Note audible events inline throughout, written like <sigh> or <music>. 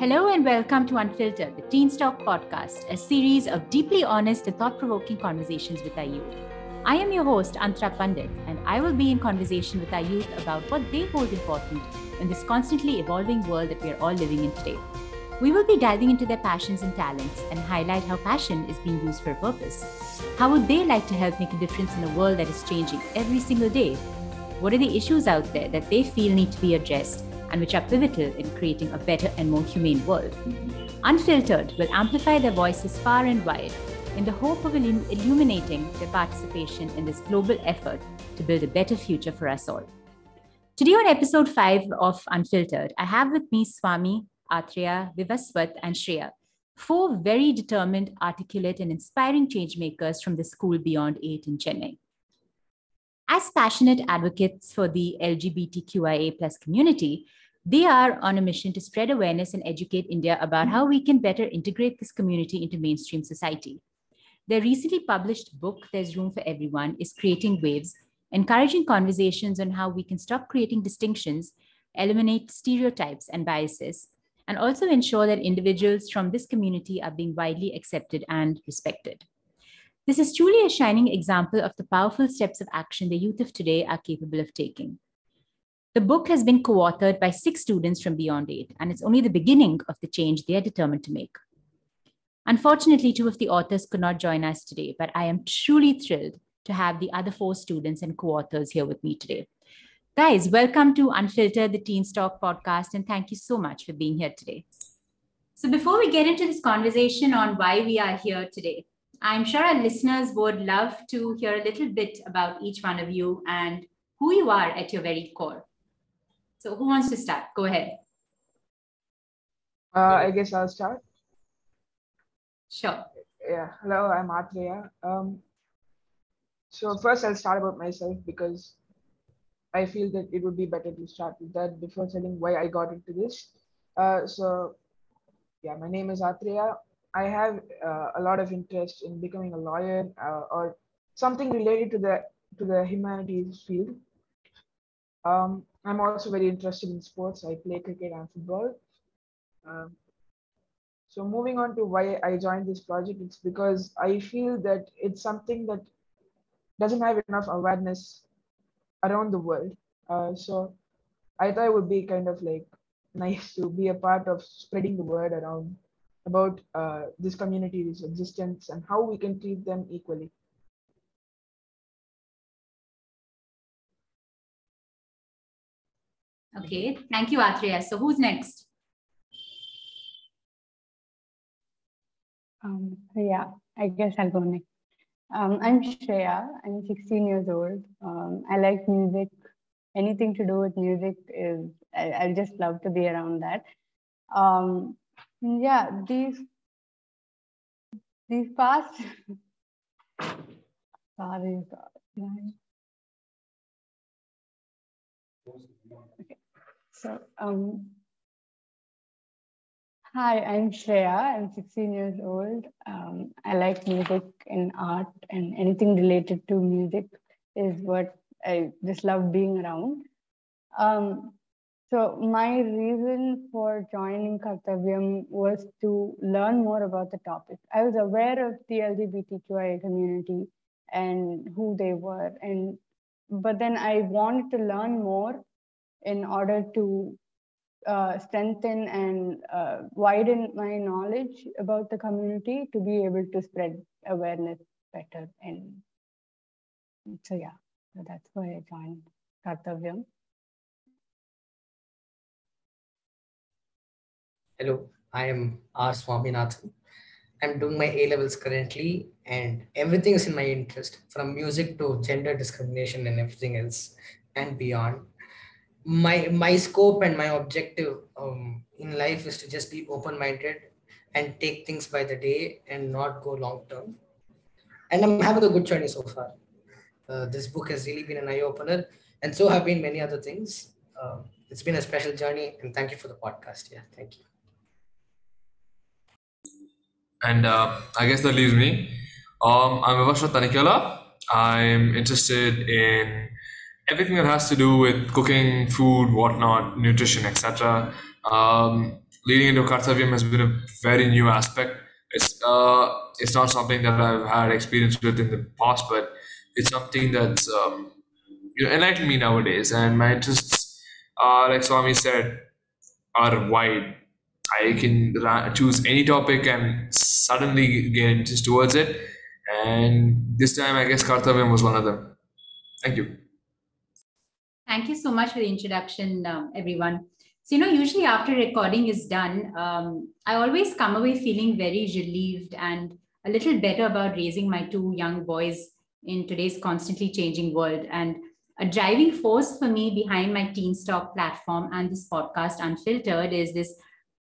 Hello and welcome to Unfiltered, the Teen Talk podcast, a series of deeply honest and thought provoking conversations with our youth. I am your host, Antra Pandit, and I will be in conversation with our youth about what they hold important in this constantly evolving world that we are all living in today. We will be diving into their passions and talents and highlight how passion is being used for a purpose. How would they like to help make a difference in a world that is changing every single day? What are the issues out there that they feel need to be addressed and which are pivotal in creating a better and more humane world? Unfiltered will amplify their voices far and wide in the hope of illuminating their participation in this global effort to build a better future for us all. Today, on episode 5 of Unfiltered, I have with me Swami, Atreya, Vivaswat, and Shreya, four very determined, articulate, and inspiring changemakers from the school Beyond 8 in Chennai. As passionate advocates for the LGBTQIA community, they are on a mission to spread awareness and educate India about how we can better integrate this community into mainstream society. Their recently published book, There's Room for Everyone, is creating waves, encouraging conversations on how we can stop creating distinctions, eliminate stereotypes and biases, and also ensure that individuals from this community are being widely accepted and respected. This is truly a shining example of the powerful steps of action the youth of today are capable of taking. The book has been co authored by six students from Beyond 8, and it's only the beginning of the change they are determined to make. Unfortunately, two of the authors could not join us today, but I am truly thrilled to have the other four students and co authors here with me today. Guys, welcome to Unfiltered, the Teen Talk podcast, and thank you so much for being here today. So, before we get into this conversation on why we are here today, I'm sure our listeners would love to hear a little bit about each one of you and who you are at your very core. So, who wants to start? Go ahead. Uh, I guess I'll start. Sure. Yeah. Hello, I'm Atreya. Um, so first, I'll start about myself because I feel that it would be better to start with that before telling why I got into this. Uh, so, yeah, my name is Atreya. I have uh, a lot of interest in becoming a lawyer uh, or something related to the to the humanities field. Um, I'm also very interested in sports. I play cricket and football. Um, so moving on to why I joined this project, it's because I feel that it's something that doesn't have enough awareness around the world. Uh, so I thought it would be kind of like nice to be a part of spreading the word around about uh, this community's existence and how we can treat them equally. Okay. Thank you, Atreya. So, who's next? Um, yeah, I guess I'll go next. Um, I'm Shreya. I'm 16 years old. Um, I like music. Anything to do with music is, I, I just love to be around that. Um, yeah, these these past. <laughs> Sorry, sorry. So um, Hi, I'm Shreya. I'm 16 years old. Um, I like music and art, and anything related to music is what I just love being around. Um, so, my reason for joining Kartavyam was to learn more about the topic. I was aware of the LGBTQIA community and who they were, and but then I wanted to learn more in order to uh, strengthen and uh, widen my knowledge about the community to be able to spread awareness better. And so, yeah, so that's why I joined Kartavyam. Hello, I am R. Swaminathan. I'm doing my A levels currently, and everything is in my interest from music to gender discrimination and everything else and beyond my my scope and my objective um, in life is to just be open minded and take things by the day and not go long term and i'm having a good journey so far. Uh, this book has really been an eye opener and so have been many other things. Uh, it's been a special journey and thank you for the podcast. Yeah thank you. And uh, i guess that leaves me. Um, i'm Vivaswat Tanikela. i'm interested in everything that has to do with cooking, food, whatnot, nutrition, etc. Um, leading into Kartavyam has been a very new aspect. It's uh, it's not something that I've had experience with in the past, but it's something that's um, you know enlightened me nowadays. And my interests, uh, like Swami said, are wide. I can choose any topic and suddenly get interest towards it. And this time, I guess Kartavyam was one of them. Thank you. Thank you so much for the introduction, um, everyone. So, you know, usually after recording is done, um, I always come away feeling very relieved and a little better about raising my two young boys in today's constantly changing world. And a driving force for me behind my Teen Talk platform and this podcast, Unfiltered, is this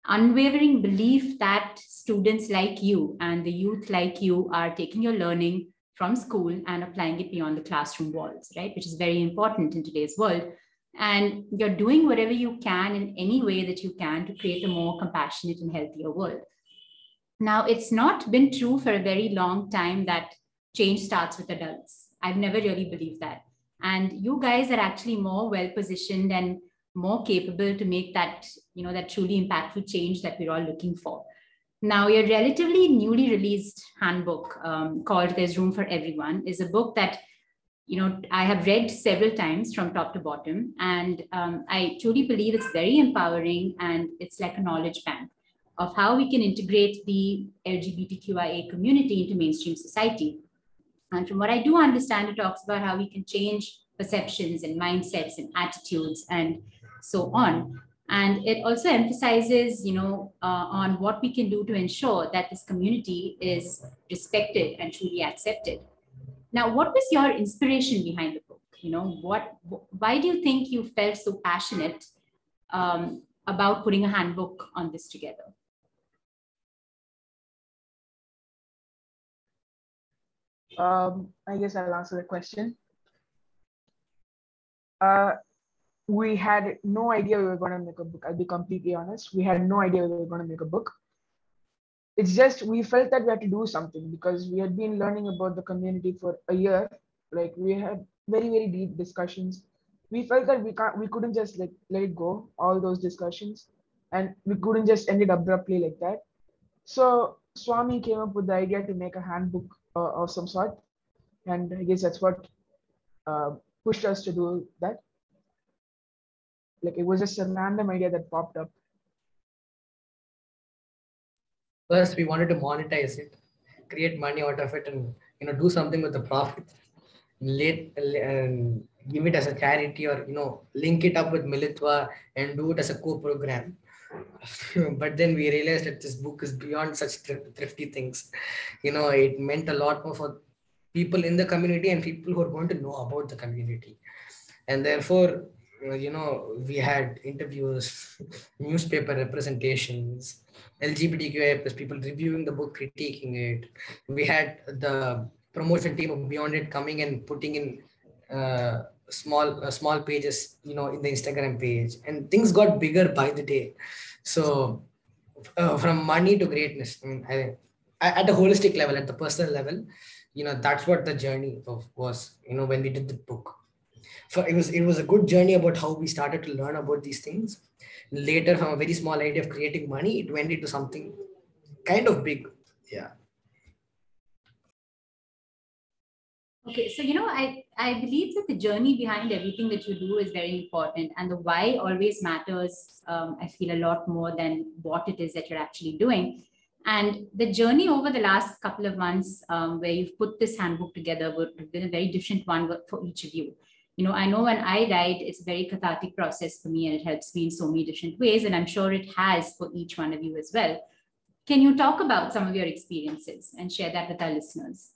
unwavering belief that students like you and the youth like you are taking your learning from school and applying it beyond the classroom walls, right? Which is very important in today's world and you're doing whatever you can in any way that you can to create a more compassionate and healthier world. Now, it's not been true for a very long time that change starts with adults. I've never really believed that. And you guys are actually more well positioned and more capable to make that, you know, that truly impactful change that we're all looking for. Now, your relatively newly released handbook um, called There's Room for Everyone is a book that you know i have read several times from top to bottom. And um, i truly believe it's very empowering and it's like a knowledge bank of how we can integrate the lgbtqia community into mainstream society. And from what i do understand it talks about how we can change perceptions and mindsets and attitudes and so on and it also emphasizes you know uh, on what we can do to ensure that this community is respected and truly accepted now, what was your inspiration behind the book? You know, what, why do you think you felt so passionate um, about putting a handbook on this together? Um, I guess I'll answer the question. Uh, we had no idea we were going to make a book. I'll be completely honest. We had no idea we were going to make a book. It's just we felt that we had to do something because we had been learning about the community for a year. Like we had very very deep discussions. We felt that we can't we couldn't just like let it go all those discussions. And we couldn't just end it abruptly like that. So swami came up with the idea to make a handbook uh, of some sort. And i guess that's what uh, pushed us to do that like it was just a random idea that popped up First, we wanted to monetize it, create money out of it, and you know do something with the profit. Late and um, give it as a charity, or you know link it up with Militva and do it as a co-program. <laughs> but then we realized that this book is beyond such thrifty things. You know, it meant a lot more for people in the community and people who are going to know about the community. And therefore, you know, we had interviews, <laughs> newspaper representations, LGBTQIA plus people reviewing the book, critiquing it. We had the promotion team of Beyond 8 coming and putting in uh, small uh, small pages, you know, in the Instagram page, and things got bigger by the day. So uh, from money to greatness, I mean, I, at a holistic level, at the personal level, you know, that's what the journey of was. You know, when we did the book for it was it was a good journey about how we started to learn about these things. Later from a very small idea of creating money it went into something kind of big. Yeah. Okay so you know i i believe that the journey behind everything that you do is very important and the why always matters um, i feel a lot more than what it is that you're actually doing. And the journey over the last couple of months um, where you've put this handbook together would have been a very different one for each of you you know, I know when I write, it's a very cathartic process for me and it helps me in so many different ways. And I'm sure it has for each one of you as well. Can you talk about some of your experiences and share that with our listeners?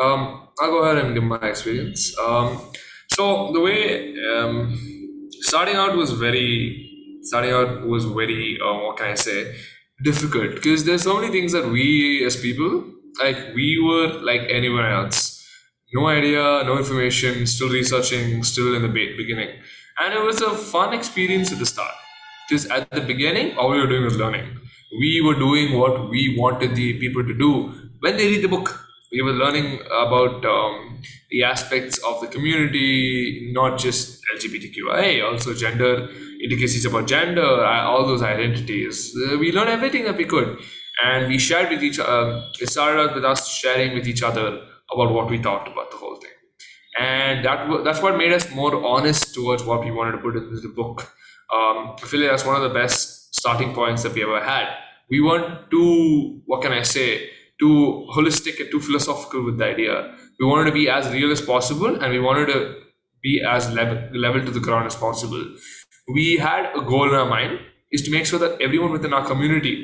Um, I'll go ahead and give my experience. Um, so the way um, starting out was very, starting out was very, uh, what can I say, difficult because there's so many things that we as people like we were like anyone else. No idea no information still researching still in the beginning. And it was a fun experience at the start because at the beginning all we were doing was learning. We were doing what we wanted the people to do when they read the book we were learning about um, the aspects of the community, not just LGBTQIA, also gender intricacies about gender, uh, all those identities. Uh, we learned everything that we could, and we shared with each. Um, it started out with us sharing with each other about what we thought about the whole thing, and that that's what made us more honest towards what we wanted to put into the book. Um, I feel like that's one of the best starting points that we ever had. We weren't too, what can I say, too holistic and too philosophical with the idea. We wanted to be as real as possible, and we wanted to be as level, level to the ground as possible. We had a goal in our mind is to make sure that everyone within our community,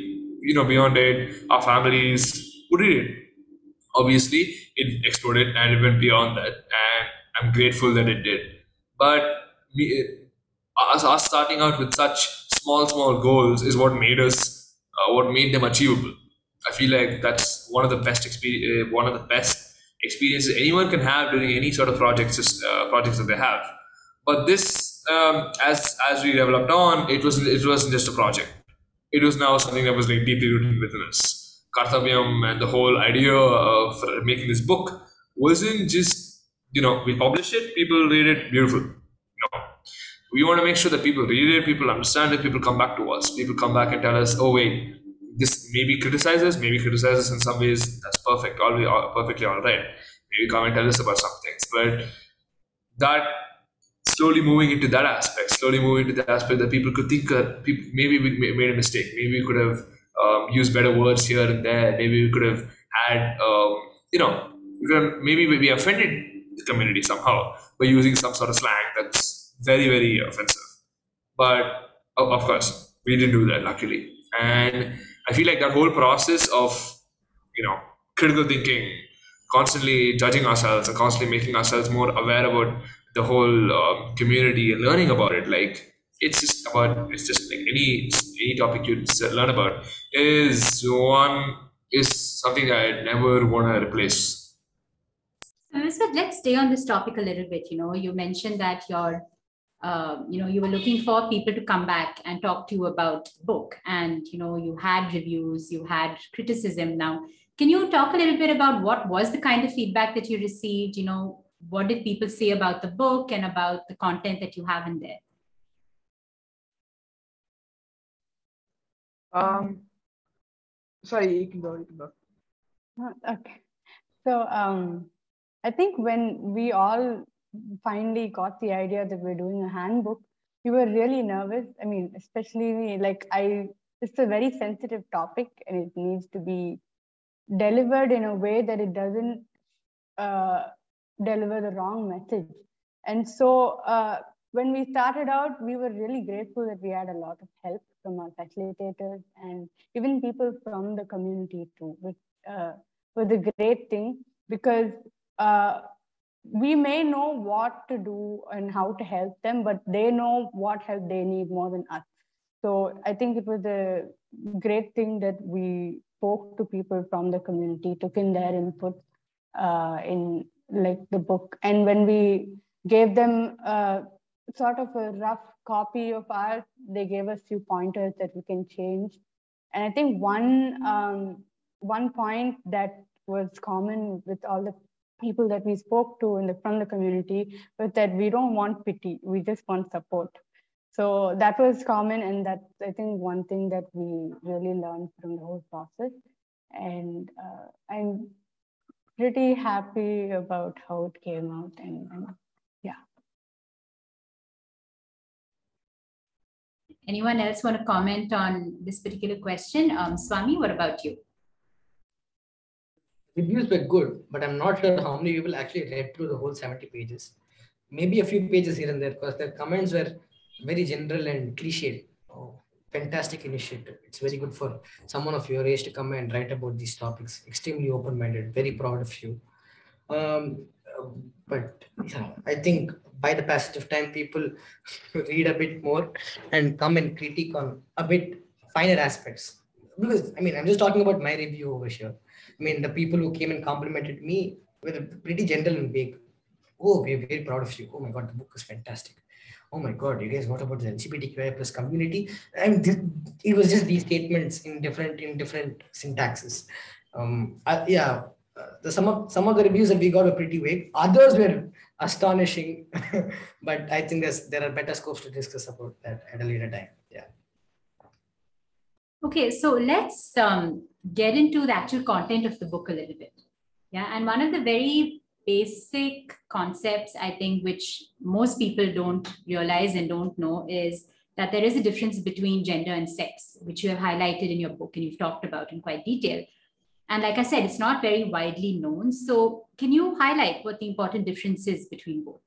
you know, beyond it, our families, would read it. Obviously, it exploded and it went beyond that, and I'm grateful that it did. But we, us, us starting out with such small, small goals is what made us, uh, what made them achievable. I feel like that's one of the best experience, uh, one of the best experiences anyone can have during any sort of projects, uh, projects that they have. But this, um, as as we developed on, it was it wasn't just a project. It was now something that was like deeply rooted within us. Kartavyam and the whole idea of making this book wasn't just you know we publish it, people read it, beautiful. No, we want to make sure that people read it, people understand it, people come back to us, people come back and tell us, oh wait, this maybe criticizes, maybe criticizes in some ways. That's perfect, all, all perfectly all right. Maybe come and tell us about some things, but that slowly moving into that aspect, slowly moving into the aspect that people could think that people, maybe we made a mistake, maybe we could have um, used better words here and there, maybe we could have had, um, you know, maybe we offended the community somehow by using some sort of slang that's very, very offensive. But of course, we didn't do that, luckily. And I feel like that whole process of, you know, critical thinking, constantly judging ourselves and constantly making ourselves more aware about the whole um, community and learning about it, like it's just about it's just like any any topic you learn about is one is something I never want to replace. So, let's stay on this topic a little bit. You know, you mentioned that your uh, you know you were looking for people to come back and talk to you about the book. And you know you had reviews you had criticism. Now can you talk a little bit about what was the kind of feedback that you received? You know what did people say about the book and about the content that you have in there? Um sorry you can go you can go. Okay. So um i think when we all finally got the idea that we're doing a handbook, we were really nervous. I mean, especially like I, it's a very sensitive topic and it needs to be delivered in a way that it doesn't uh, deliver the wrong message. And so uh, when we started out, we were really grateful that we had a lot of help from our facilitators and even people from the community too, which uh, was a great thing because uh, we may know what to do and how to help them, but they know what help they need more than us. So I think it was a great thing that we spoke to people from the community, took in their input uh, in like the book. And when we gave them uh, sort of a rough copy of ours, they gave us few pointers that we can change. And I think one um, one point that was common with all the people that we spoke to in the, from the community was that we don't want pity, we just want support. So that was common, and that's I think one thing that we really learned from the whole process. And uh, I'm pretty happy about how it came out, and, and yeah. Anyone else want to comment on this particular question? Um, Swami, what about you? Reviews were good, but I'm not sure how many people actually read through the whole 70 pages. Maybe a few pages here and there because the comments were very general and cliched. Oh, fantastic initiative. It's very good for someone of your age to come and write about these topics. Extremely open minded. Very proud of you. Um, but yeah, I think by the passage of time, people <laughs> read a bit more and come and critique on a bit finer aspects. Because I mean, I'm just talking about my review over here. I mean, the people who came and complimented me were pretty gentle and big. Oh, we're very proud of you. Oh my God, the book is fantastic. Oh my God, you guys, what about the LGBTQI plus community? I mean, it was just these statements in different in different syntaxes. Um, yeah, the, some of some of the reviews that we got were pretty vague. Others were astonishing, <laughs> but I think there's there are better scopes to discuss about that at a later time. Yeah. Okay, so let's um, get into the actual content of the book a little bit. Yeah, and one of the very basic concepts I think which most people don't realize and don't know is that there is a difference between gender and sex, which you have highlighted in your book and you've talked about in quite detail. And like I said, it's not very widely known. So, can you highlight what the important difference is between both?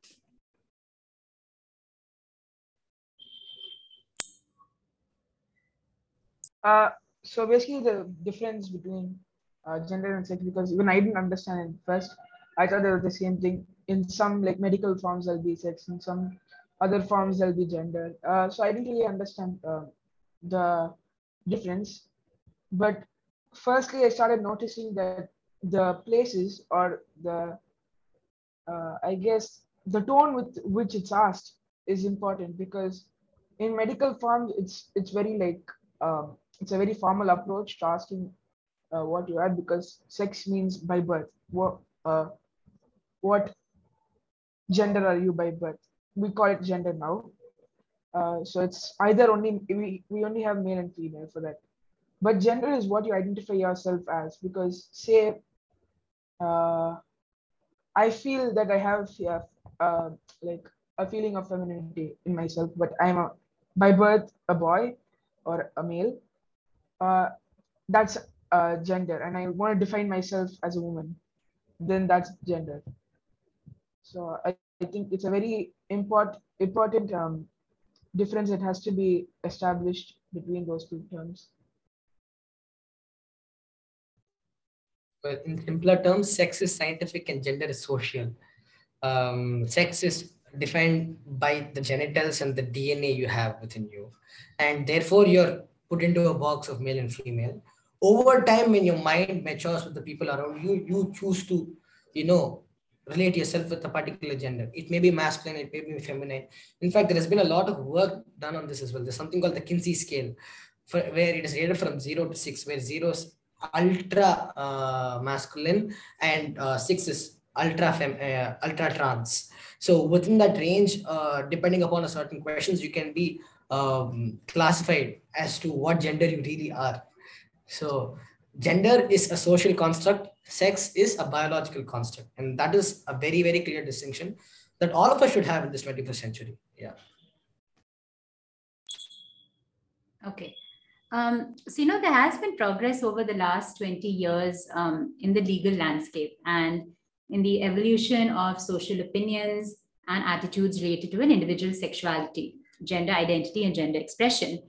Uh, so basically, the difference between uh, gender and sex, because even I didn't understand it first, I thought they were the same thing. In some like medical forms, there'll be sex. In some other forms, there'll be gender. Uh, so I didn't really understand uh, the difference. But firstly, I started noticing that the places or the, uh, I guess, the tone with which it's asked is important because in medical forms, it's it's very like um, it's a very formal approach to asking uh, what you are because sex means by birth. What uh, what gender are you by birth? We call it gender now. Uh, so it's either only we, we only have male and female for that but gender is what you identify yourself as because say uh, i feel that i have yeah, uh, like a feeling of femininity in myself but i'm a, by birth a boy or a male uh, that's uh, gender and i want to define myself as a woman then that's gender so i, I think it's a very important important um, difference that has to be established between those two terms But in simpler terms, sex is scientific and gender is social. Um, sex is defined by the genitals and the DNA you have within you. And therefore, you're put into a box of male and female. Over time, when your mind matures with the people around you, you choose to, you know, relate yourself with a particular gender. It may be masculine, it may be feminine. In fact, there has been a lot of work done on this as well. There's something called the Kinsey scale, for, where it is rated from zero to six, where zero is ultra uh, masculine and uh, six is ultra fem uh, ultra trans so within that range uh, depending upon a certain questions you can be um, classified as to what gender you really are. So gender is a social construct sex is a biological construct. And that is a very very clear distinction that all of us should have in this 21st century. Yeah. Okay. Um, so, you know, there has been progress over the last 20 years um, in the legal landscape and in the evolution of social opinions and attitudes related to an individual's sexuality, gender identity, and gender expression.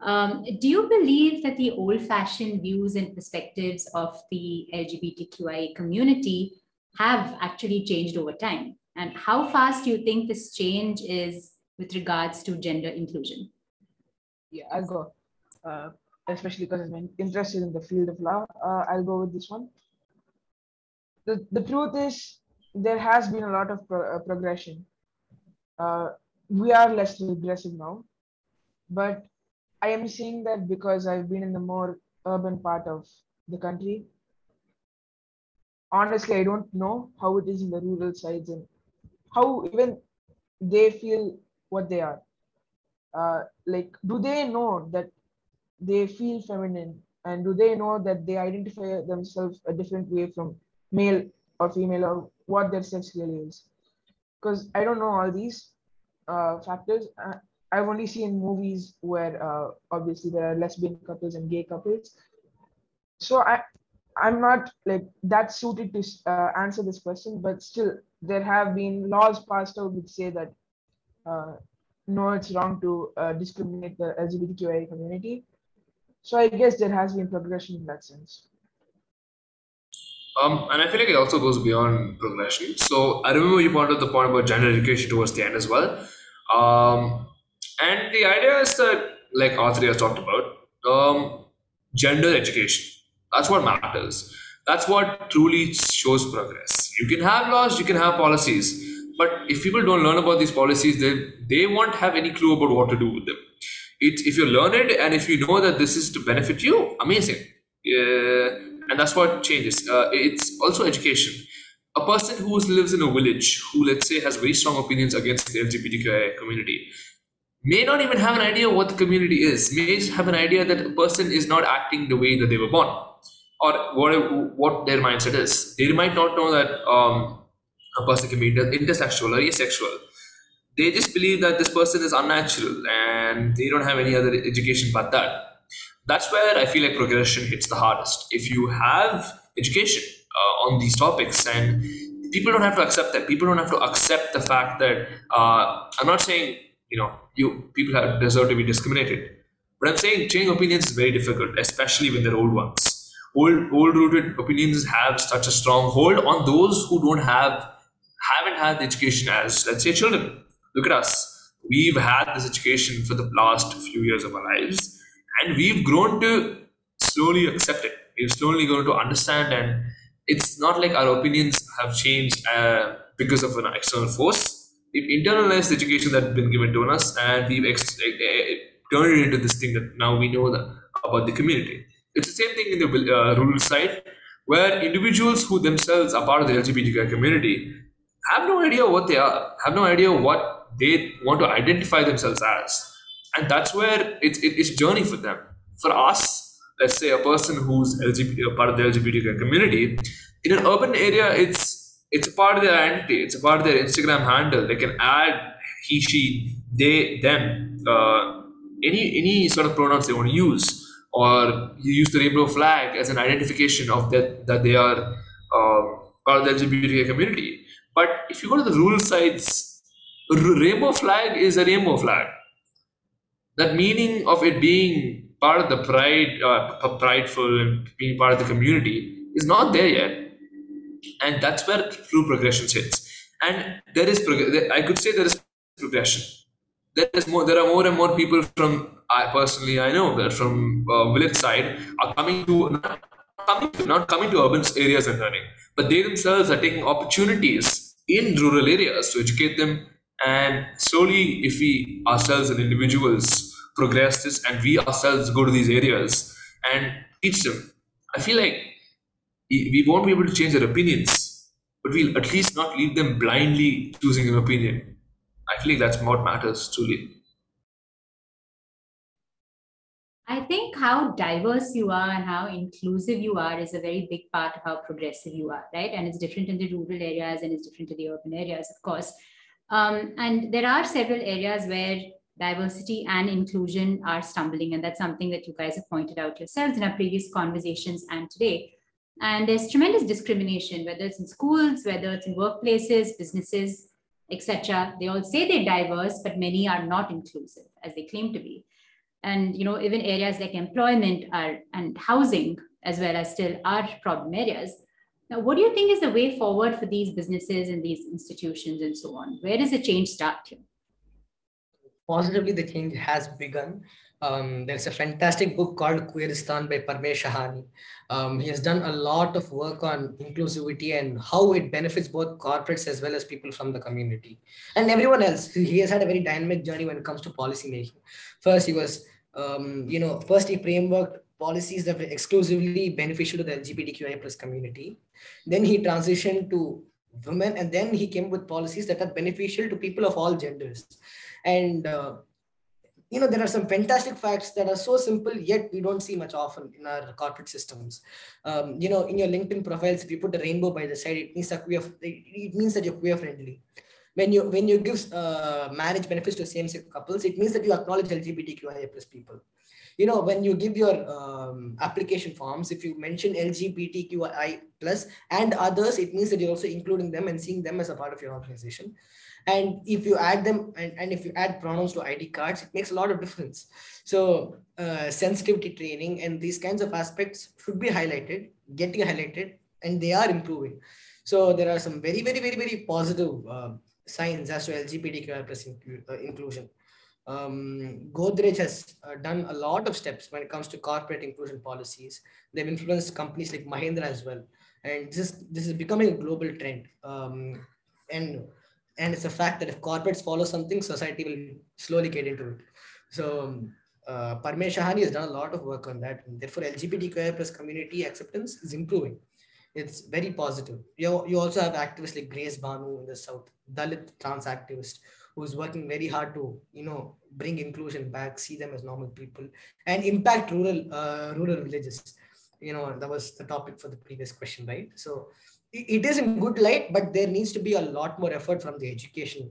Um, do you believe that the old fashioned views and perspectives of the LGBTQIA community have actually changed over time? And how fast do you think this change is with regards to gender inclusion? Yeah, I'll go uh, especially because I'm interested in the field of law, uh, I'll go with this one. The, the truth is, there has been a lot of pro uh, progression. We are less aggressive now, but I am seeing that because I've been in the more urban part of the country. Honestly, I don't know how it is in the rural sides and how even they feel what they are. Uh, like, do they know that they feel feminine and do they know that they identify themselves a different way from male or female or what their sex really is because i don't know all these uh, factors uh, i've only seen movies where uh, obviously there are lesbian couples and gay couples so i i'm not like that suited to uh, answer this question but still there have been laws passed out which say that uh, no it's wrong to uh, discriminate the lgbtqia community so I guess there has been progression in that sense. Um, and I feel like it also goes beyond progression. So I remember you pointed the point about gender education towards the end as well. Um, and the idea is that, like Atreya has talked about, um, gender education. That's what matters. That's what truly shows progress. You can have laws, you can have policies, but if people don't learn about these policies, they they won't have any clue about what to do with them it if you learn it and if you know that this is to benefit you amazing uh, and that's what changes. Uh, it's also education. A person who lives in a village, who let's say has very strong opinions against the LGBTQI community, may not even have an idea what the community is. May just have an idea that a person is not acting the way that they were born, or what what their mindset is. They might not know that um, a person can be intersexual or asexual. They just believe that this person is unnatural and they don't have any other education but that that's where I feel like progression hits the hardest. If you have education uh, on these topics and people don't have to accept that, people don't have to accept the fact that uh, I'm not saying you know you people have deserve to be discriminated, but I'm saying changing opinions is very difficult, especially when they're old ones. Old old rooted opinions have such a strong hold on those who don't have haven't had the education as let's say children. Look at us. We've had this education for the last few years of our lives and we've grown to slowly accept it we've slowly grown to understand and it's not like our opinions have changed uh, because of an external force. We've internalized the education that's been given to us and we've ex- uh, turned it into this thing that now we know about the community. It's the same thing in the uh, rural side where individuals who themselves are part of the lgbtqi community have no idea what they are have no idea what they want to identify themselves as. And that's where it's it's journey for them. For us, let's say a person who's LGBT, part of the LGBTQ community, in an urban area, it's it's a part of their identity. It's a part of their Instagram handle. They can add he, she, they, them, uh, any any sort of pronouns they want to use, or you use the rainbow flag as an identification of that that they are um, part of the LGBTQ community. But if you go to the rural sites, rainbow flag is a rainbow flag that meaning of it being part of the pride, uh, prideful and being part of the community is not there yet. And that's where true progression sits. And there is, prog- I could say there is progression. There is more. There are more and more people from. I personally, I know that from uh, village side are coming to not coming to, not coming to urban areas and learning, but they themselves are taking opportunities in rural areas to educate them and slowly, if we ourselves and individuals progress this and we ourselves go to these areas and teach them, I feel like we won't be able to change their opinions, but we'll at least not leave them blindly choosing an opinion. I feel like that's what matters truly. I think how diverse you are and how inclusive you are is a very big part of how progressive you are, right? And it's different in the rural areas and it's different in the urban areas, of course. Um, and there are several areas where diversity and inclusion are stumbling. And that's something that you guys have pointed out yourselves in our previous conversations and today. And there's tremendous discrimination, whether it's in schools, whether it's in workplaces, businesses, etc. They all say they're diverse, but many are not inclusive as they claim to be. And you know, even areas like employment are and housing as well as still are problem areas. Now, what do you think is the way forward for these businesses and these institutions and so on? Where does the change start here? Positively, the change has begun. Um, there's a fantastic book called Queeristan by Parmesh Shahani. Um, he has done a lot of work on inclusivity and how it benefits both corporates as well as people from the community and everyone else. He has had a very dynamic journey when it comes to policy making. First, he was, um, you know, first he frameworked policies that were exclusively beneficial to the LGBTQI plus community. Then he transitioned to women, and then he came with policies that are beneficial to people of all genders. And uh, you know there are some fantastic facts that are so simple yet we don't see much often in our corporate systems. Um, you know in your linkedin profiles if you put a rainbow by the side it means that queer it means that you're queer friendly. When you when you give uh, marriage benefits to same-sex couples it means that you acknowledge lgbtqia plus people. You know when you give your um, application forms if you mention lgbtqi plus and others it means that you're also including them and seeing them as a part of your organization and if you add them and, and if you add pronouns to id cards it makes a lot of difference so uh, sensitivity training and these kinds of aspects should be highlighted getting highlighted and they are improving so there are some very very very very positive uh, signs as to lgbtqi plus uh, inclusion um, Godrej has uh, done a lot of steps when it comes to corporate inclusion policies. They've influenced companies like Mahindra as well, and this is this is becoming a global trend. Um, and and it's a fact that if corporates follow something, society will slowly get into it. So uh, Parmesh Shahani has done a lot of work on that. And therefore, LGBTQI plus community acceptance is improving. It's very positive. You, you also have activists like Grace Banu in the South, Dalit trans activist, who is working very hard to, you know, bring inclusion back, see them as normal people, and impact rural uh, rural villages. You know, that was the topic for the previous question, right? So it is in good light, but there needs to be a lot more effort from the education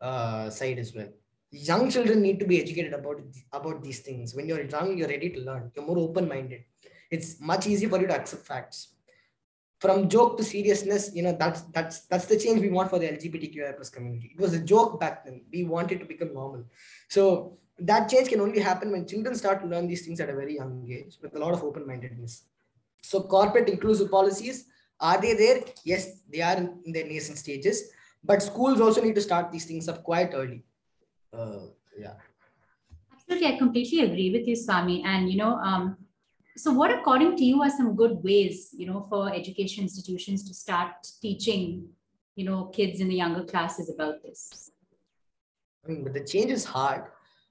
uh, side as well. Young children need to be educated about about these things. When you're young you're ready to learn. You're more open minded it's much easier for you to accept facts. From joke to seriousness you know that's that's that's the change we want for the lgbtqi plus community. It was a joke back then. We wanted to become normal. So that change can only happen when children start to learn these things at a very young age with a lot of open mindedness so corporate inclusive policies are they there yes they are in their nascent stages but schools also need to start these things up quite early uh, yeah. Absolutely, I completely agree with you, Swami. And you know, um, so what according to you are some good ways, you know, for education institutions to start teaching, you know, kids in the younger classes about this? I mean, but the change is hard.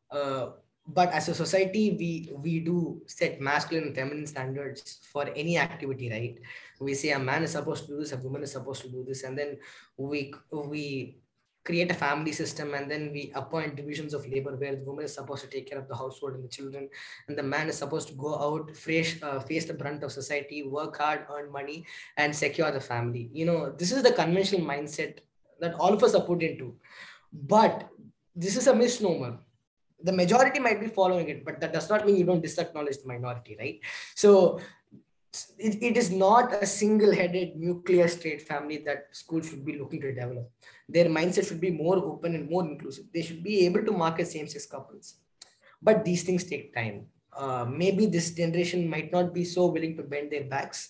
Uh, but as a society, we we do set masculine and feminine standards for any activity, right? We say a man is supposed to do this, a woman is supposed to do this, and then we we create a family system and then we appoint divisions of labor where the woman is supposed to take care of the household and the children and the man is supposed to go out fresh uh, face the brunt of society work hard earn money and secure the family. You know this is the conventional mindset that all of us are put into. But this is a misnomer the majority might be following it but that does not mean you don't disacknowledge the minority right so it, it is not a single-headed nuclear state family that schools should be looking to develop. Their mindset should be more open and more inclusive. They should be able to market same-sex couples. But these things take time. Uh, maybe this generation might not be so willing to bend their backs,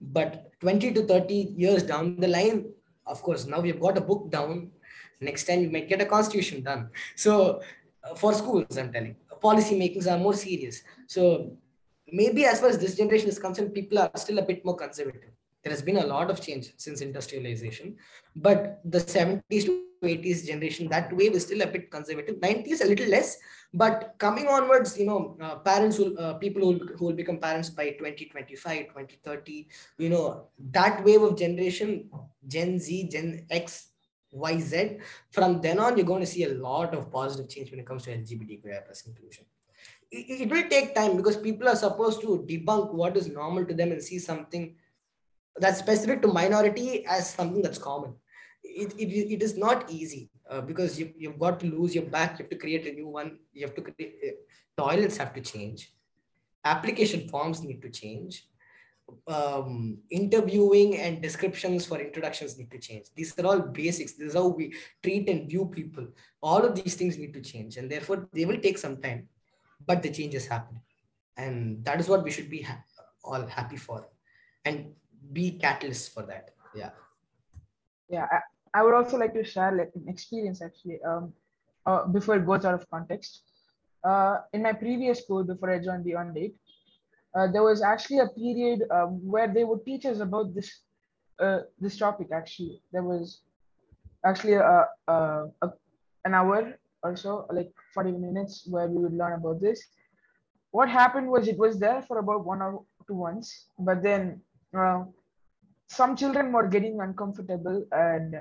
but 20 to 30 years down the line, of course, now we've got a book down. Next time you might get a constitution done. So for schools, I'm telling, policy makings are more serious. So maybe as far as this generation is concerned, people are still a bit more conservative. There has been a lot of change since industrialization, but the 70s to 80s generation, that wave is still a bit conservative. 90s a little less, but coming onwards, you know, uh, parents will, uh, people who will, who will become parents by 2025, 2030, you know, that wave of generation, Gen Z, Gen X, YZ, from then on, you're going to see a lot of positive change when it comes to LGBTQI plus inclusion it, it will take time because people are supposed to debunk what is normal to them and see something that's specific to minority as something that's common. It, it, it is not easy uh, because you, you've got to lose your back. You have to create a new one. You have to create, uh, toilets have to change. Application forms need to change. Um, interviewing and descriptions for introductions need to change. These are all basics. This is how we treat and view people. All of these things need to change, and therefore they will take some time but the change is happening and that is what we should be ha- all happy for and be catalysts for that yeah yeah I, I, would also like to share like an experience actually um uh, before it goes out of context uh, in my previous school before i joined beyond eight uh, there was actually a period um, where they would teach us about this uh, this topic actually there was actually a, a, a an hour or so, like 40 minutes where we would learn about this. What happened was it was there for about one or two months, but then uh, some children were getting uncomfortable and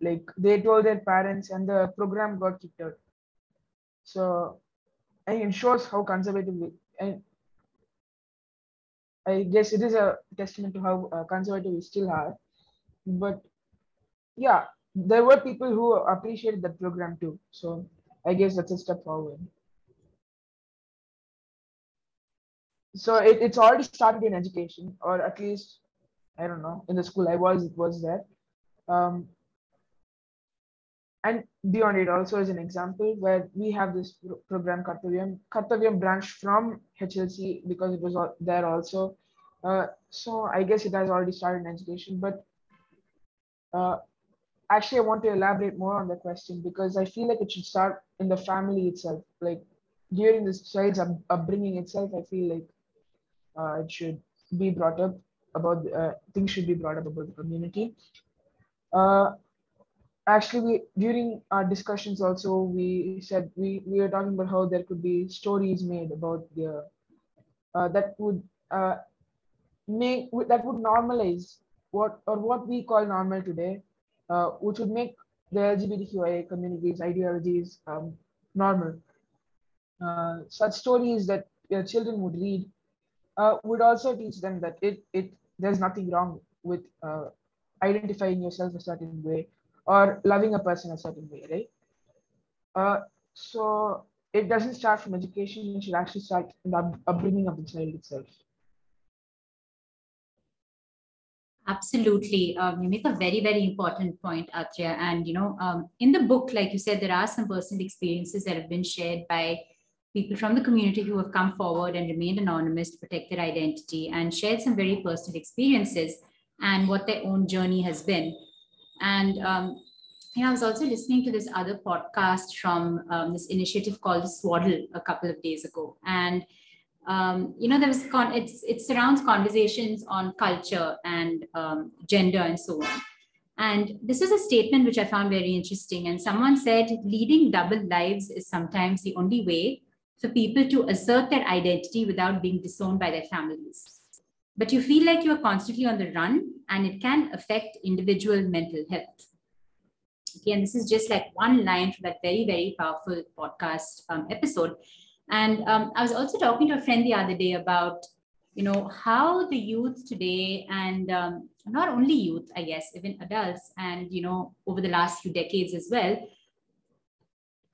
like they told their parents and the program got kicked out. So and it shows how conservative we, and I guess it is a testament to how uh, conservative we still are. But yeah, there were people who appreciated that program too. So I guess that's a step forward. So it, it's already started in education, or at least I don't know in the school I was it was there. Um, and Beyond 8 also is an example where we have this program Kartavyam. Kartavyam branch from HLC because it was there also. Uh, so I guess it has already started in education, but uh, actually, I want to elaborate more on the question because I feel like it should start in the family itself. Like during this child's up, upbringing itself, I feel like uh, it should be brought up about uh, things should be brought up about the community. Uh, actually we during our discussions also we said we we were talking about how there could be stories made about the uh, that would uh, make that would normalize what or what we call normal today, uh, which would make the LGBTQIA communities ideologies um, normal. Uh, such stories that children would read uh, would also teach them that it it there's nothing wrong with uh, identifying yourself a certain way or loving a person a certain way, right? Uh, so it doesn't start from education; it should actually start in the upbringing of the child itself. Absolutely. Um, you make a very, very important point, Atreya. And, you know, um, in the book, like you said, there are some personal experiences that have been shared by people from the community who have come forward and remained anonymous to protect their identity and shared some very personal experiences and what their own journey has been. And, um, you know, I was also listening to this other podcast from um, this initiative called Swaddle a couple of days ago. And um, you know, there was con- it surrounds conversations on culture and um, gender and so on. And this is a statement which I found very interesting. And someone said, leading double lives is sometimes the only way for people to assert their identity without being disowned by their families. But you feel like you are constantly on the run, and it can affect individual mental health. Okay, and this is just like one line from that very, very powerful podcast um, episode. And um, I was also talking to a friend the other day about, you know, how the youth today and um, not only youth, I guess, even adults, and, you know, over the last few decades as well,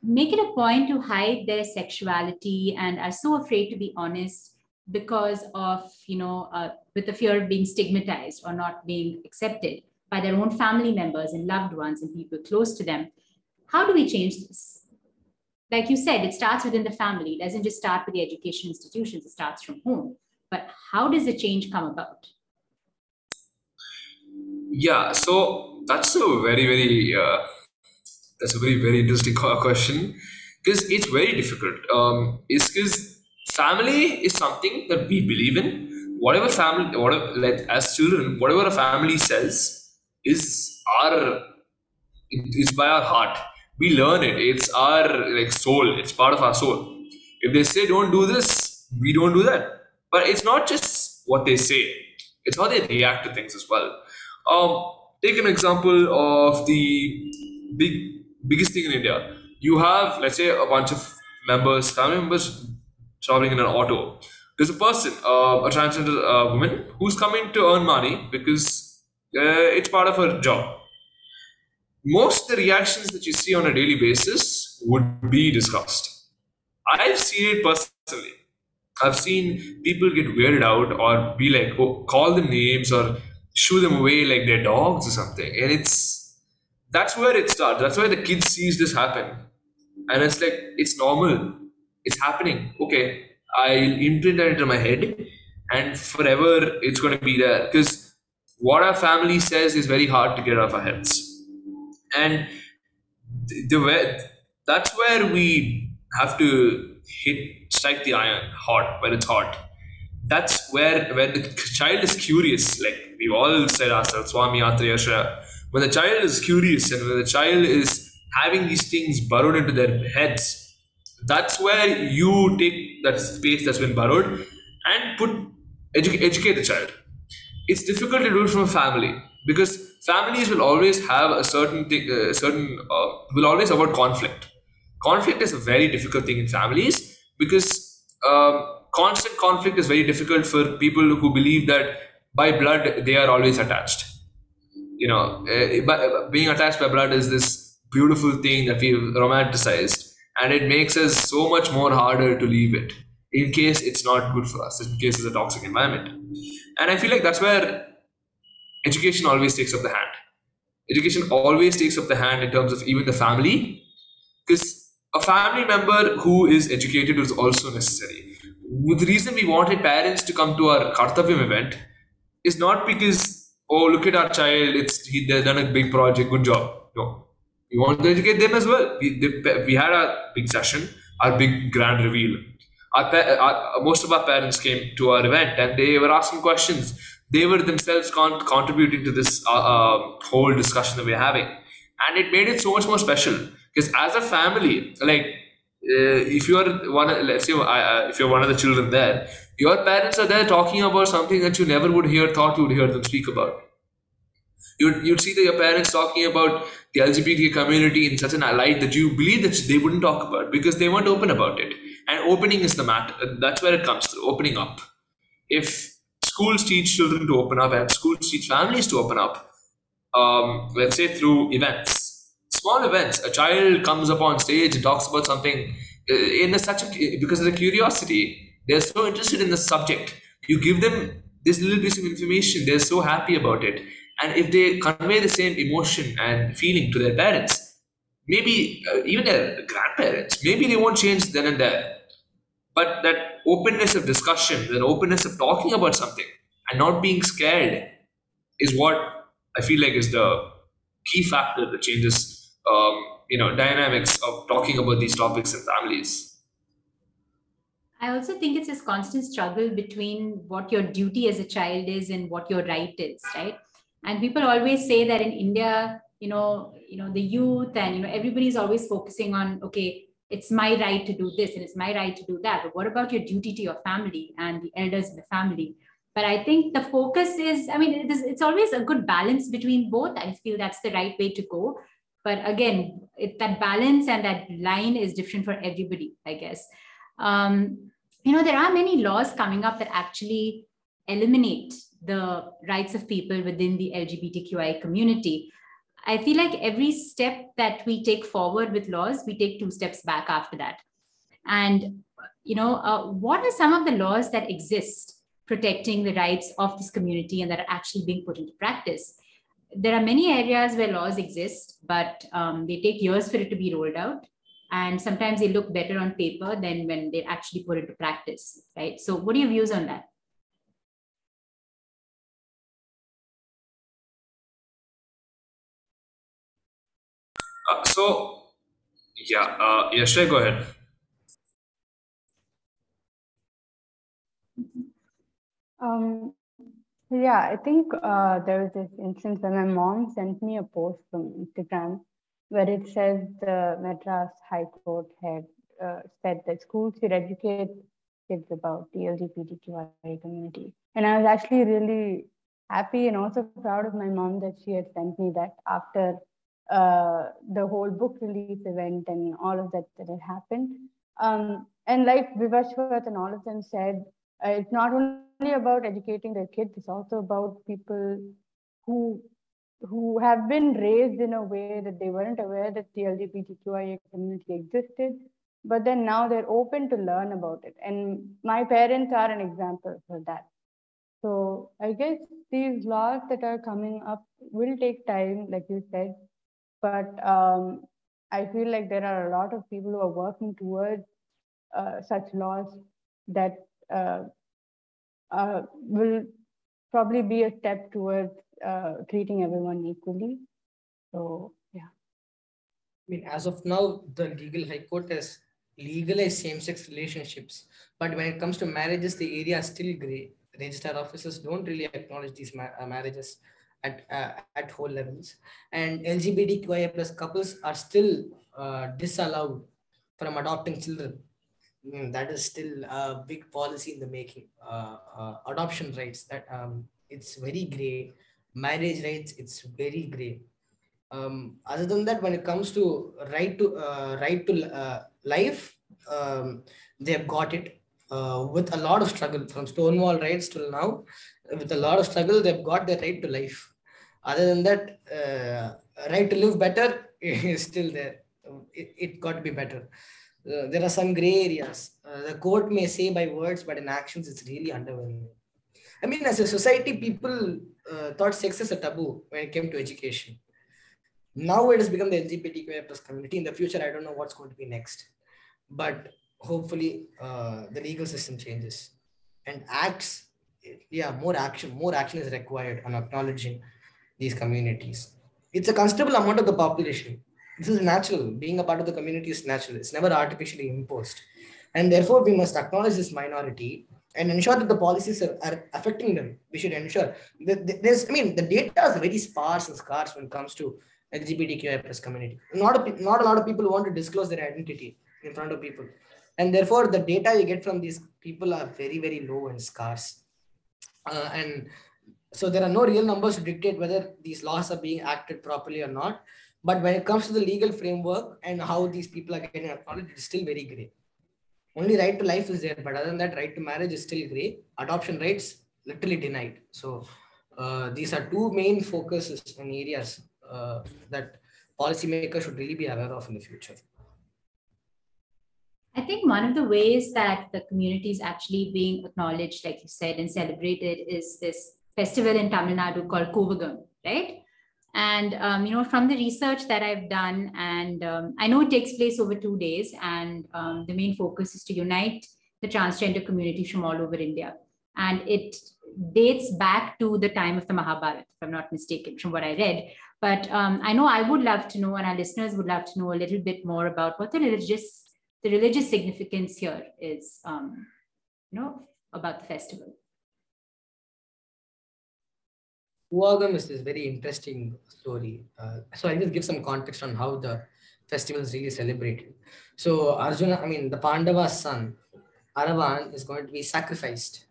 make it a point to hide their sexuality and are so afraid to be honest because of, you know, uh, with the fear of being stigmatized or not being accepted by their own family members and loved ones and people close to them. How do we change this? like you said, it starts within the family. It doesn't just start with the education institutions, it starts from home. But how does the change come about? Yeah, so that's a very, very, uh, that's a very, very interesting <laughs> question because it's very difficult. Um, it's because family is something that we believe in. Whatever family, whatever, like as children, whatever a family says is our, it's by our heart. We learn it. It's our like soul. It's part of our soul. If they say don't do this we don't do that. But it's not just what they say. It's how they react to things as well. Um, take an example of the big biggest thing in india. You have let's say a bunch of members family members traveling in an auto there's a person uh, a transgender uh, woman who's coming to earn money because uh, it's part of her job most the reactions that you see on a daily basis would be disgust. I've seen it personally. I've seen people get weirded out or be like, oh, call them names or shoo them away like they're dogs or something. And it's that's where it starts. That's why the kid sees this happen. And it's like, it's normal. It's happening. Okay. I'll imprint that into my head and forever it's going to be there. Because what our family says is very hard to get off our heads and the way that's where we have to hit strike the iron hot when it's hot that's where when the child is curious like we've all said ourselves swami Atreya, when the child is curious and when the child is having these things burrowed into their heads that's where you take that space that's been borrowed and put edu- educate the child it's difficult to do it from a family because families will always have a certain thing, uh, certain uh, will always avoid conflict. Conflict is a very difficult thing in families because um, constant conflict is very difficult for people who believe that by blood they are always attached. You know, uh, uh, being attached by blood is this beautiful thing that we've romanticized, and it makes us so much more harder to leave it in case it's not good for us, in case it's a toxic environment. And I feel like that's where education always takes up the hand. Education always takes up the hand in terms of even the family, because a family member who is educated is also necessary. The reason we wanted parents to come to our Kartavyam event is not because, oh, look at our child, it's he, they've done a big project, good job. No. We want to educate them as well. We, they, we had a big session, our big grand reveal. Our, our, most of our parents came to our event and they were asking questions they were themselves con- contributing to this uh, uh, whole discussion that we're having. and it made it so much more special because as a family, like uh, if you are one, let's say uh, if you're one of the children there, your parents are there talking about something that you never would hear, thought you would hear them speak about. You'd, you'd see that your parents talking about the LGBT community in such an light that you believe that they wouldn't talk about because they weren't open about it. And opening is the matter. That's where it comes to opening up. If schools teach children to open up and schools teach families to open up, um, let's say through events, small events, a child comes up on stage and talks about something uh, in a, such a because of the curiosity. They're so interested in the subject. You give them this little piece of information. They're so happy about it and if they convey the same emotion and feeling to their parents, maybe uh, even their grandparents, maybe they won't change then and there. But that openness of discussion, that openness of talking about something and not being scared is what I feel like is the key factor that changes, um, you know, dynamics of talking about these topics in families. I also think it's this constant struggle between what your duty as a child is and what your right is, right? And people always say that in india you know you know the youth and you know everybody's always focusing on okay it's my right to do this and it's my right to do that. But what about your duty to your family and the elders in the family? But i think the focus is i mean it is, it's always a good balance between both. I feel that's the right way to go. But again it, that balance and that line is different for everybody i guess. Um, you know there are many laws coming up that actually eliminate the rights of people within the LGBTQI community. I feel like every step that we take forward with laws, we take two steps back after that. And, you know, uh, what are some of the laws that exist protecting the rights of this community and that are actually being put into practice? There are many areas where laws exist, but um, they take years for it to be rolled out. And sometimes they look better on paper than when they're actually put into practice, right? So, what are your views on that? Uh, so, yeah, uh, go ahead. Um, yeah, I think uh, there was this instance where my mom sent me a post from Instagram where it says the Madras High Court had uh, said that schools should educate kids about the LGBTQI community. And I was actually really happy and also proud of my mom that she had sent me that after uh, the whole book release event and all of that that had happened. Um, and like Vivashwat and all of them said, uh, it's not only about educating their kids, it's also about people who who have been raised in a way that they weren't aware that the LGBTQIA community existed, but then now they're open to learn about it. And my parents are an example for that. So I guess these laws that are coming up will take time, like you said, but um, I feel like there are a lot of people who are working towards uh, such laws that uh, uh, will probably be a step towards uh, treating everyone equally. So, yeah. I mean, as of now, the legal high court has legalized same-sex relationships, but when it comes to marriages, the area is still gray. Register officers don't really acknowledge these ma- uh, marriages at uh, at whole levels. And lgbtqia plus couples are still uh, disallowed from adopting children. Mm, that is still a big policy in the making. Uh, uh, adoption rights that um, it's very gray marriage rights it's very gray um, other than that when it comes to right to uh, right to uh, life um, they have got it with a lot of struggle from Stonewall riots till now with a lot of struggle they've got their right to life. Other than that uh, right to live better <laughs> is still there. It, it got to be better. Uh, there are some gray areas. Uh, the court may say by words but in actions it's really underwhelming. I mean as a society people uh, thought sex is a taboo when it came to education. Now it has become the lgbtqi plus community. In the future i don't know what's going to be next. But hopefully uh, the legal system changes and acts yeah more action more action is required on acknowledging these communities. It's a considerable amount of the population. This is natural. Being a part of the community is natural. It's never artificially imposed. And therefore, we must acknowledge this minority and ensure that the policies are, are affecting them. We should ensure that there's, I mean, the data is very sparse and scarce when it comes to LGBTQI plus community. Not a, not a lot of people want to disclose their identity in front of people, and therefore the data you get from these people are very very low and scarce. Uh, and so there are no real numbers to dictate whether these laws are being acted properly or not. But when it comes to the legal framework and how these people are getting acknowledged, it's still very gray. Only right to life is there, but other than that, right to marriage is still gray. Adoption rights literally denied. So uh, these are two main focuses and areas uh, that policymakers should really be aware of in the future. I think one of the ways that the community is actually being acknowledged, like you said, and celebrated is this festival in Tamil Nadu called Kovagam, right? And um, you know, from the research that I've done, and um, I know it takes place over two days, and um, the main focus is to unite the transgender community from all over India, and it dates back to the time of the Mahabharata, if I'm not mistaken, from what I read. But um, I know I would love to know, and our listeners would love to know a little bit more about what the religious the religious significance here is, um, you know, about the festival. Kovagam is this very interesting story. Uh, so I'll just give some context on how the festival is really celebrated. So Arjuna, I mean, the Pandava's son, Aravan, is going to be sacrificed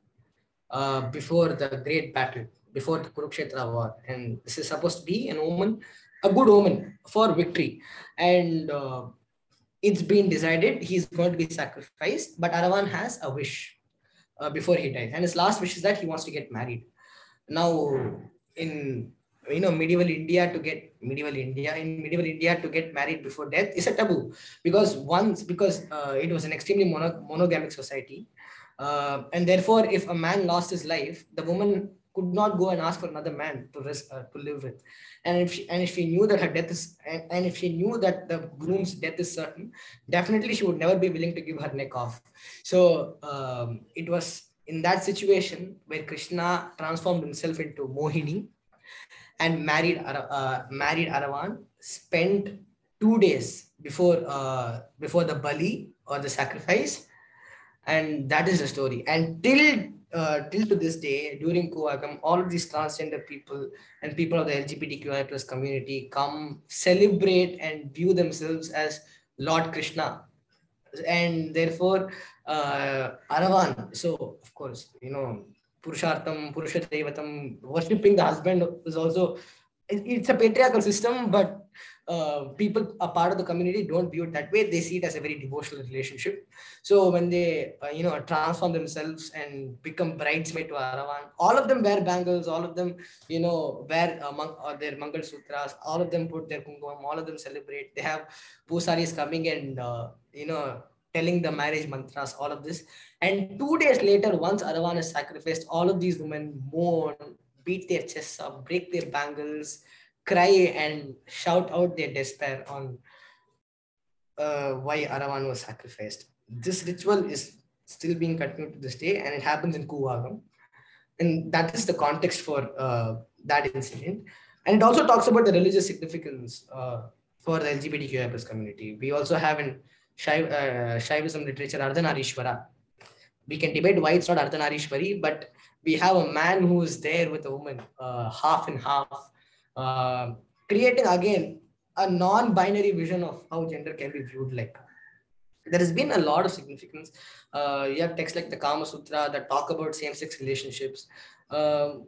uh, before the great battle, before the Kurukshetra war. And this is supposed to be an omen, a good omen for victory. And uh, it's been decided he's going to be sacrificed, but Aravan has a wish uh, before he dies. And his last wish is that he wants to get married. Now, in you know medieval India to get medieval India in medieval India to get married before death is a taboo because once because uh, it was an extremely mono- monogamic society, uh, and therefore if a man lost his life, the woman could not go and ask for another man to risk, uh, to live with, and if she, and if she knew that her death is and, and if she knew that the groom's death is certain, definitely she would never be willing to give her neck off. So um, it was in that situation where Krishna transformed himself into Mohini and married uh, married Aravan, spent two days before uh, before the Bali or the sacrifice, and that is the story. And till uh, till to this day, during Kovagam, all of these transgender people and people of the LGBTQI plus community come celebrate and view themselves as Lord Krishna, and therefore uh, Aravan. So of course, you know, Purushartham, Purushadevatam, worshipping the husband is also it's a patriarchal system, but uh, people a part of the community don't view it that way. They see it as a very devotional relationship. So when they, uh, you know, transform themselves and become bridesmaid to Aravan, all of them wear bangles, all of them, you know, wear uh, mang- or their Mangal Sutras, all of them put their kumkumam, all of them celebrate. They have pusaris coming and, uh, you know, telling the marriage mantras, all of this. And two days later, once Aravan is sacrificed, all of these women mourn, beat their chests up, break their bangles, cry, and shout out their despair on uh, why Aravan was sacrificed. This ritual is still being continued to this day, and it happens in Kovagam. And that is the context for uh, that incident. And it also talks about the religious significance uh, for the LGBTQI community. We also have in Shaiv, uh, Shaivism literature Ardhanarishwara. We can debate why it's not Ardhanarishwari, but we have a man who is there with a woman, uh, half and half, uh, creating again a non-binary vision of how gender can be viewed like. There has been a lot of significance. Uh, you have texts like the Kama Sutra that talk about same-sex relationships. Um,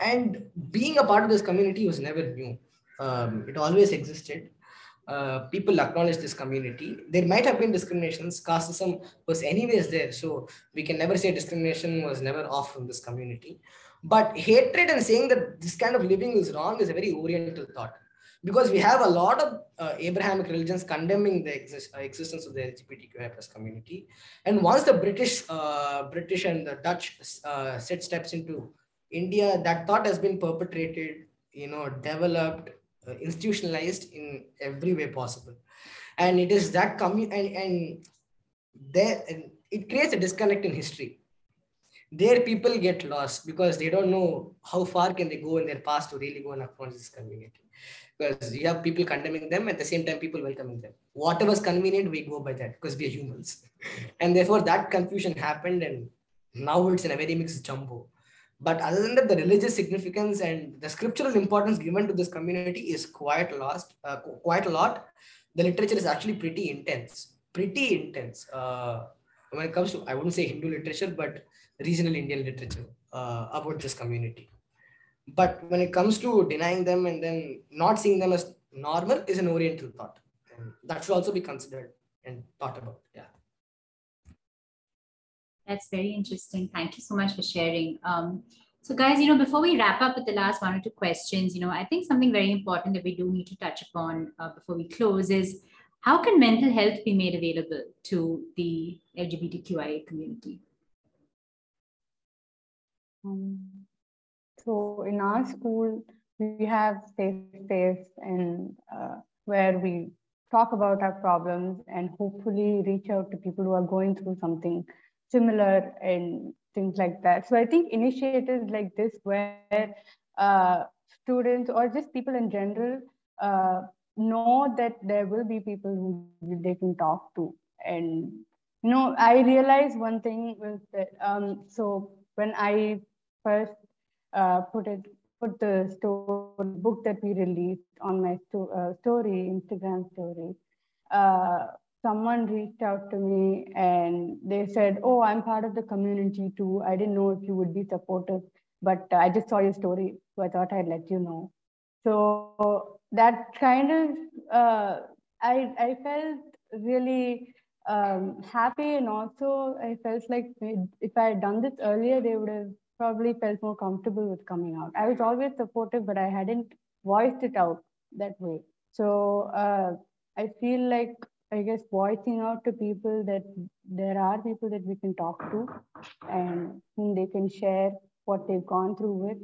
and being a part of this community was never new. Um, it always existed. Uh, people acknowledge this community. There might have been discriminations. Casteism was anyways there. So we can never say discrimination was never off from this community. But hatred and saying that this kind of living is wrong is a very oriental thought. Because we have a lot of uh, Abrahamic religions condemning the uh, existence of the LGBTQI plus community. And once the British, uh, British and the Dutch uh, set steps into India, that thought has been perpetrated, you know, developed, uh, institutionalized in every way possible. And it is that commu- and, and there and it creates a disconnect in history. There people get lost because they don't know how far can they go in their past to really go and acknowledge this community. Because you have people condemning them at the same time people welcoming them. Whatever's convenient we go by that because we are humans. <laughs> And therefore that confusion happened and now it's in a very mixed jumbo but other than that, the religious significance and the scriptural importance given to this community is quite lost, uh, quite a lot. The literature is actually pretty intense, pretty intense. Uh, when it comes to, I wouldn't say Hindu literature, but regional Indian literature uh, about this community. But when it comes to denying them and then not seeing them as normal is an Oriental thought. And that should also be considered and thought about. Yeah. That's very interesting. Thank you so much for sharing. Um, so, guys, you know, before we wrap up with the last one or two questions, you know, I think something very important that we do need to touch upon uh, before we close is how can mental health be made available to the LGBTQIA community? Um, so, in our school, we have safe space and uh, where we talk about our problems and hopefully reach out to people who are going through something similar and things like that. So I think initiatives like this, where uh, students or just people in general uh, know that there will be people who they can talk to. And you know, I realized one thing was that um, so when I first uh, put it put the book that we released on my sto- uh, story Instagram story. Someone reached out to me and they said, Oh, I'm part of the community too. I didn't know if you would be supportive, but I just saw your story. So I thought I'd let you know. So that kind of, uh, I, I felt really um, happy. And also, I felt like if I had done this earlier, they would have probably felt more comfortable with coming out. I was always supportive, but I hadn't voiced it out that way. So uh, I feel like I guess voicing out to people that there are people that we can talk to and whom they can share what they've gone through with.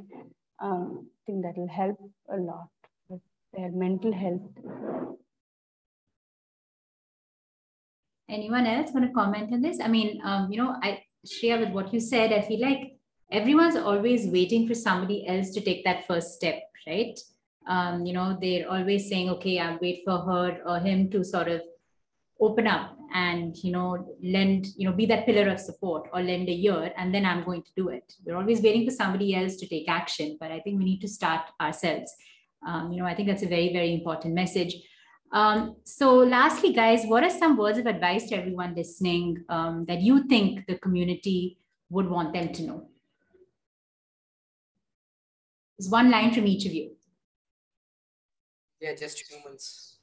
Um, I think that will help a lot with their mental health. Anyone else want to comment on this? I mean, um, you know, I share with what you said. I feel like everyone's always waiting for somebody else to take that first step, right? Um, you know, they're always saying, okay, I'll wait for her or him to sort of open up and you know lend you know be that pillar of support or lend an ear and then i'm going to do it. We're always waiting for somebody else to take action but i think we need to start ourselves. Um, you know i think that's a very very important message. Um, so lastly guys what are some words of advice to everyone listening um, that you think the community would want them to know? There's one line from each of you. Yeah just humans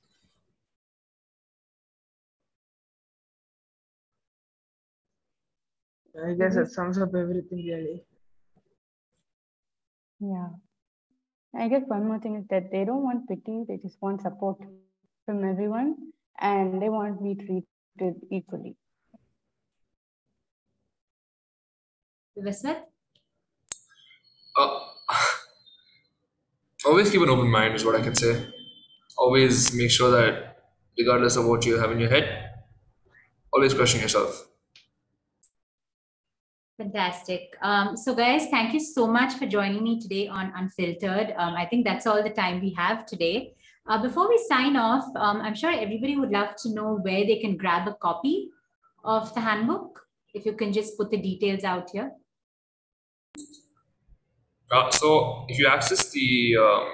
I guess it sums up everything really. Yeah. I guess one more thing is that they don't want pity, they just want support from everyone and they want to be treated equally. Viswat? Uh, always keep an open mind is what I can say. Always make sure that regardless of what you have in your head, always question yourself. Fantastic. Um, so, guys, thank you so much for joining me today on Unfiltered. Um, I think that's all the time we have today. Uh, before we sign off, um, I'm sure everybody would love to know where they can grab a copy of the handbook. If you can just put the details out here. Uh, so, if you access the, uh,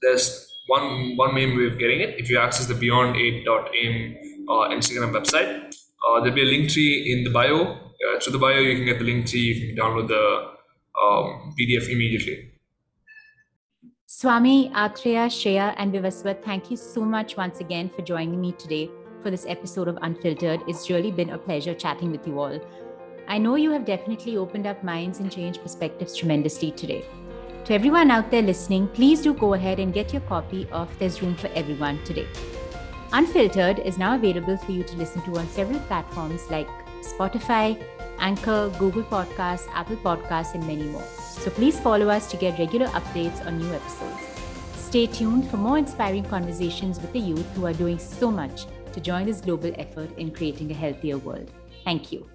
there's one one main way of getting it. If you access the Beyond8.aim uh, Instagram website, uh, there'll be a Linktree in the bio through the bio, you can get the link to you can download the um, PDF immediately. Swami, Atreya, Shreya, and Vivaswat, thank you so much once again for joining me today for this episode of Unfiltered. It's really been a pleasure chatting with you all. I know you have definitely opened up minds and changed perspectives tremendously today. To everyone out there listening, please do go ahead and get your copy of There's Room for Everyone today. Unfiltered is now available for you to listen to on several platforms like Spotify, Anchor, Google Podcasts, Apple Podcasts, and many more. So please follow us to get regular updates on new episodes. Stay tuned for more inspiring conversations with the youth who are doing so much to join this global effort in creating a healthier world. Thank you.